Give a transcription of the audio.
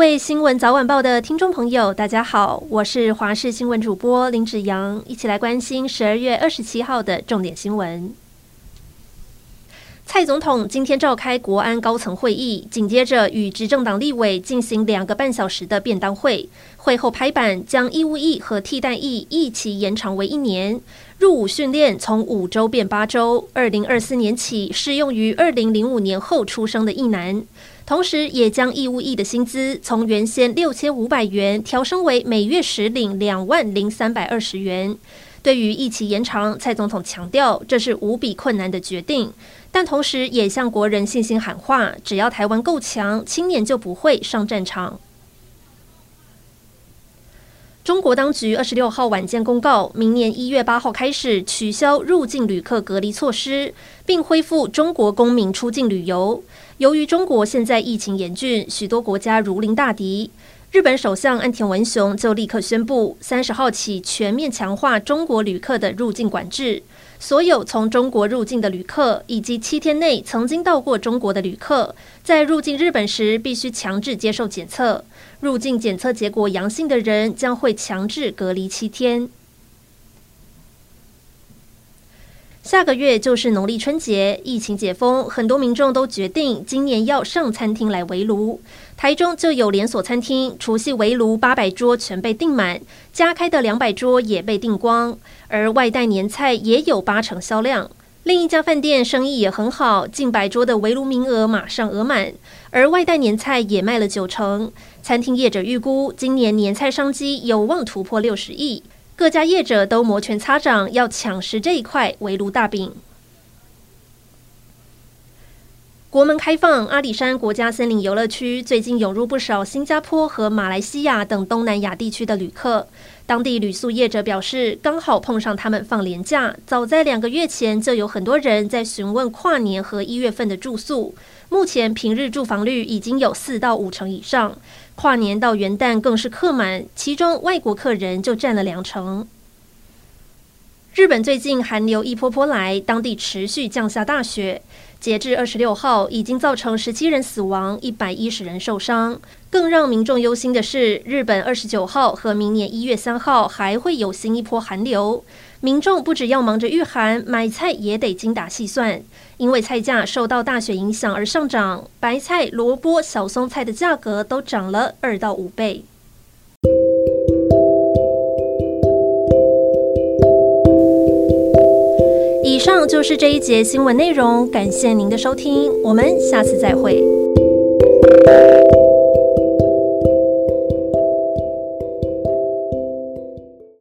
位新闻早晚报的听众朋友，大家好，我是华视新闻主播林子阳，一起来关心十二月二十七号的重点新闻。蔡总统今天召开国安高层会议，紧接着与执政党立委进行两个半小时的便当会。会后拍板，将义务役和替代役一起延长为一年，入伍训练从五周变八周，二零二四年起适用于二零零五年后出生的役男。同时，也将义务役的薪资从原先六千五百元调升为每月实领两万零三百二十元。对于疫情延长，蔡总统强调这是无比困难的决定，但同时也向国人信心喊话：只要台湾够强，青年就不会上战场。中国当局二十六号晚间公告，明年一月八号开始取消入境旅客隔离措施，并恢复中国公民出境旅游。由于中国现在疫情严峻，许多国家如临大敌。日本首相岸田文雄就立刻宣布，三十号起全面强化中国旅客的入境管制。所有从中国入境的旅客，以及七天内曾经到过中国的旅客，在入境日本时必须强制接受检测。入境检测结果阳性的人将会强制隔离七天。下个月就是农历春节，疫情解封，很多民众都决定今年要上餐厅来围炉。台中就有连锁餐厅，除夕围炉八百桌全被订满，加开的两百桌也被订光，而外带年菜也有八成销量。另一家饭店生意也很好，近百桌的围炉名额马上额满，而外带年菜也卖了九成。餐厅业者预估，今年年菜商机有望突破六十亿。各家业者都摩拳擦掌，要抢食这一块围炉大饼。国门开放，阿里山国家森林游乐区最近涌入不少新加坡和马来西亚等东南亚地区的旅客。当地旅宿业者表示，刚好碰上他们放年假，早在两个月前就有很多人在询问跨年和一月份的住宿。目前平日住房率已经有四到五成以上。跨年到元旦更是客满，其中外国客人就占了两成。日本最近寒流一波波来，当地持续降下大雪，截至二十六号，已经造成十七人死亡，一百一十人受伤。更让民众忧心的是，日本二十九号和明年一月三号还会有新一波寒流。民众不只要忙着御寒，买菜也得精打细算，因为菜价受到大雪影响而上涨，白菜、萝卜、小松菜的价格都涨了二到五倍。以上就是这一节新闻内容，感谢您的收听，我们下次再会。